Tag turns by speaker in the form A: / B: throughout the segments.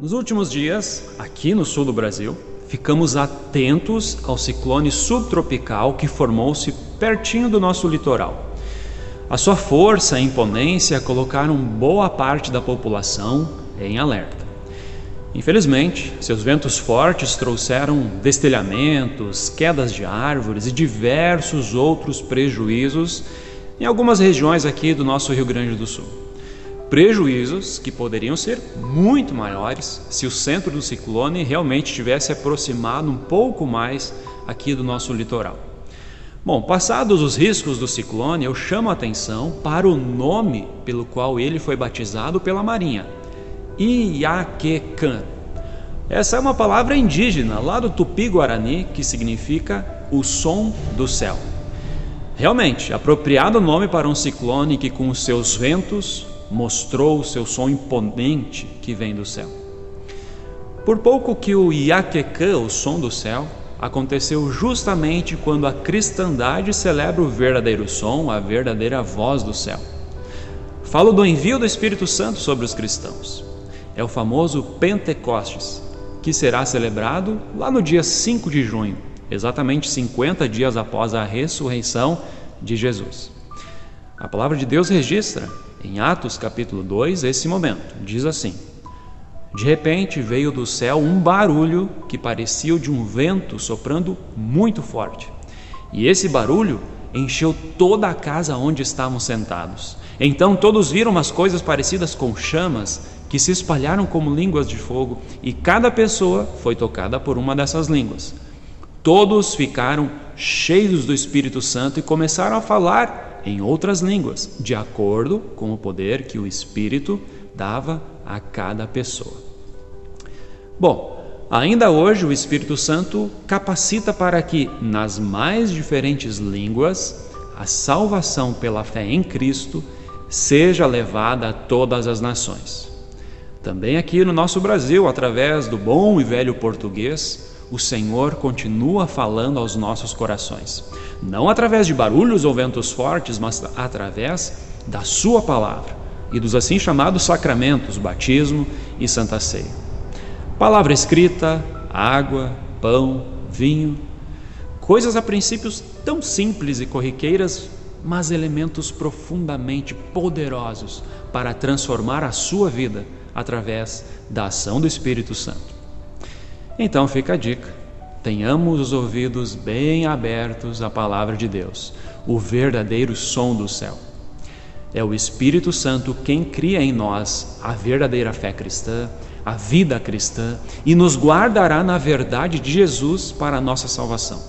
A: Nos últimos dias, aqui no sul do Brasil, ficamos atentos ao ciclone subtropical que formou-se pertinho do nosso litoral. A sua força e imponência colocaram boa parte da população em alerta. Infelizmente, seus ventos fortes trouxeram destelhamentos, quedas de árvores e diversos outros prejuízos em algumas regiões aqui do nosso Rio Grande do Sul. Prejuízos que poderiam ser muito maiores se o centro do ciclone realmente tivesse aproximado um pouco mais aqui do nosso litoral. Bom, passados os riscos do ciclone, eu chamo a atenção para o nome pelo qual ele foi batizado pela Marinha, Iaquecan. Essa é uma palavra indígena lá do Tupi-Guarani que significa o som do céu. Realmente, apropriado nome para um ciclone que, com seus ventos, mostrou o seu som imponente que vem do céu. Por pouco que o Iaquecã, o som do céu, aconteceu justamente quando a cristandade celebra o verdadeiro som, a verdadeira voz do céu. Falo do envio do Espírito Santo sobre os cristãos. É o famoso Pentecostes, que será celebrado lá no dia 5 de junho, exatamente 50 dias após a ressurreição de Jesus. A palavra de Deus registra em Atos capítulo 2 esse momento. Diz assim: De repente veio do céu um barulho que parecia o de um vento soprando muito forte. E esse barulho encheu toda a casa onde estavam sentados. Então todos viram umas coisas parecidas com chamas que se espalharam como línguas de fogo, e cada pessoa foi tocada por uma dessas línguas. Todos ficaram cheios do Espírito Santo e começaram a falar em outras línguas, de acordo com o poder que o Espírito dava a cada pessoa. Bom, ainda hoje o Espírito Santo capacita para que, nas mais diferentes línguas, a salvação pela fé em Cristo seja levada a todas as nações. Também aqui no nosso Brasil, através do bom e velho português, o Senhor continua falando aos nossos corações. Não através de barulhos ou ventos fortes, mas através da Sua palavra e dos assim chamados sacramentos, batismo e santa ceia. Palavra escrita, água, pão, vinho, coisas a princípios tão simples e corriqueiras, mas elementos profundamente poderosos para transformar a sua vida através da ação do Espírito Santo. Então fica a dica: tenhamos os ouvidos bem abertos à palavra de Deus, o verdadeiro som do céu. É o Espírito Santo quem cria em nós a verdadeira fé cristã, a vida cristã e nos guardará na verdade de Jesus para a nossa salvação.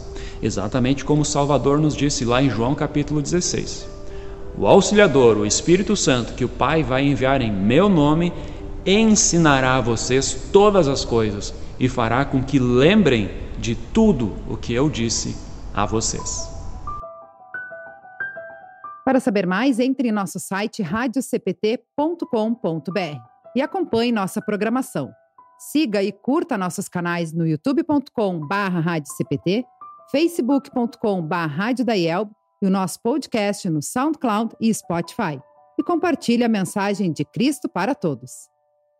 A: Exatamente como o Salvador nos disse lá em João capítulo 16. O auxiliador, o Espírito Santo, que o Pai vai enviar em meu nome, ensinará a vocês todas as coisas e fará com que lembrem de tudo o que eu disse a vocês.
B: Para saber mais, entre em nosso site radiocpt.com.br e acompanhe nossa programação. Siga e curta nossos canais no youtube.com/radiocpt, facebook.com/radiodaielb e o nosso podcast no SoundCloud e Spotify. E compartilhe a mensagem de Cristo para todos.